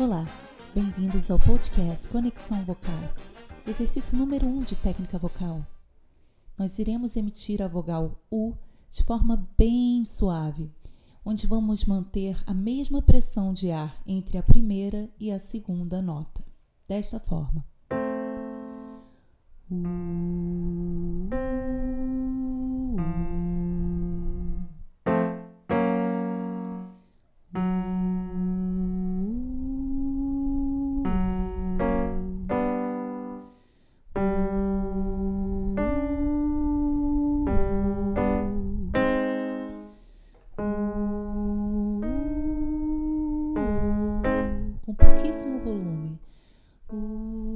Olá, bem-vindos ao podcast Conexão Vocal, exercício número 1 um de técnica vocal. Nós iremos emitir a vogal U de forma bem suave, onde vamos manter a mesma pressão de ar entre a primeira e a segunda nota, desta forma. Pouquíssimo volume. Uh.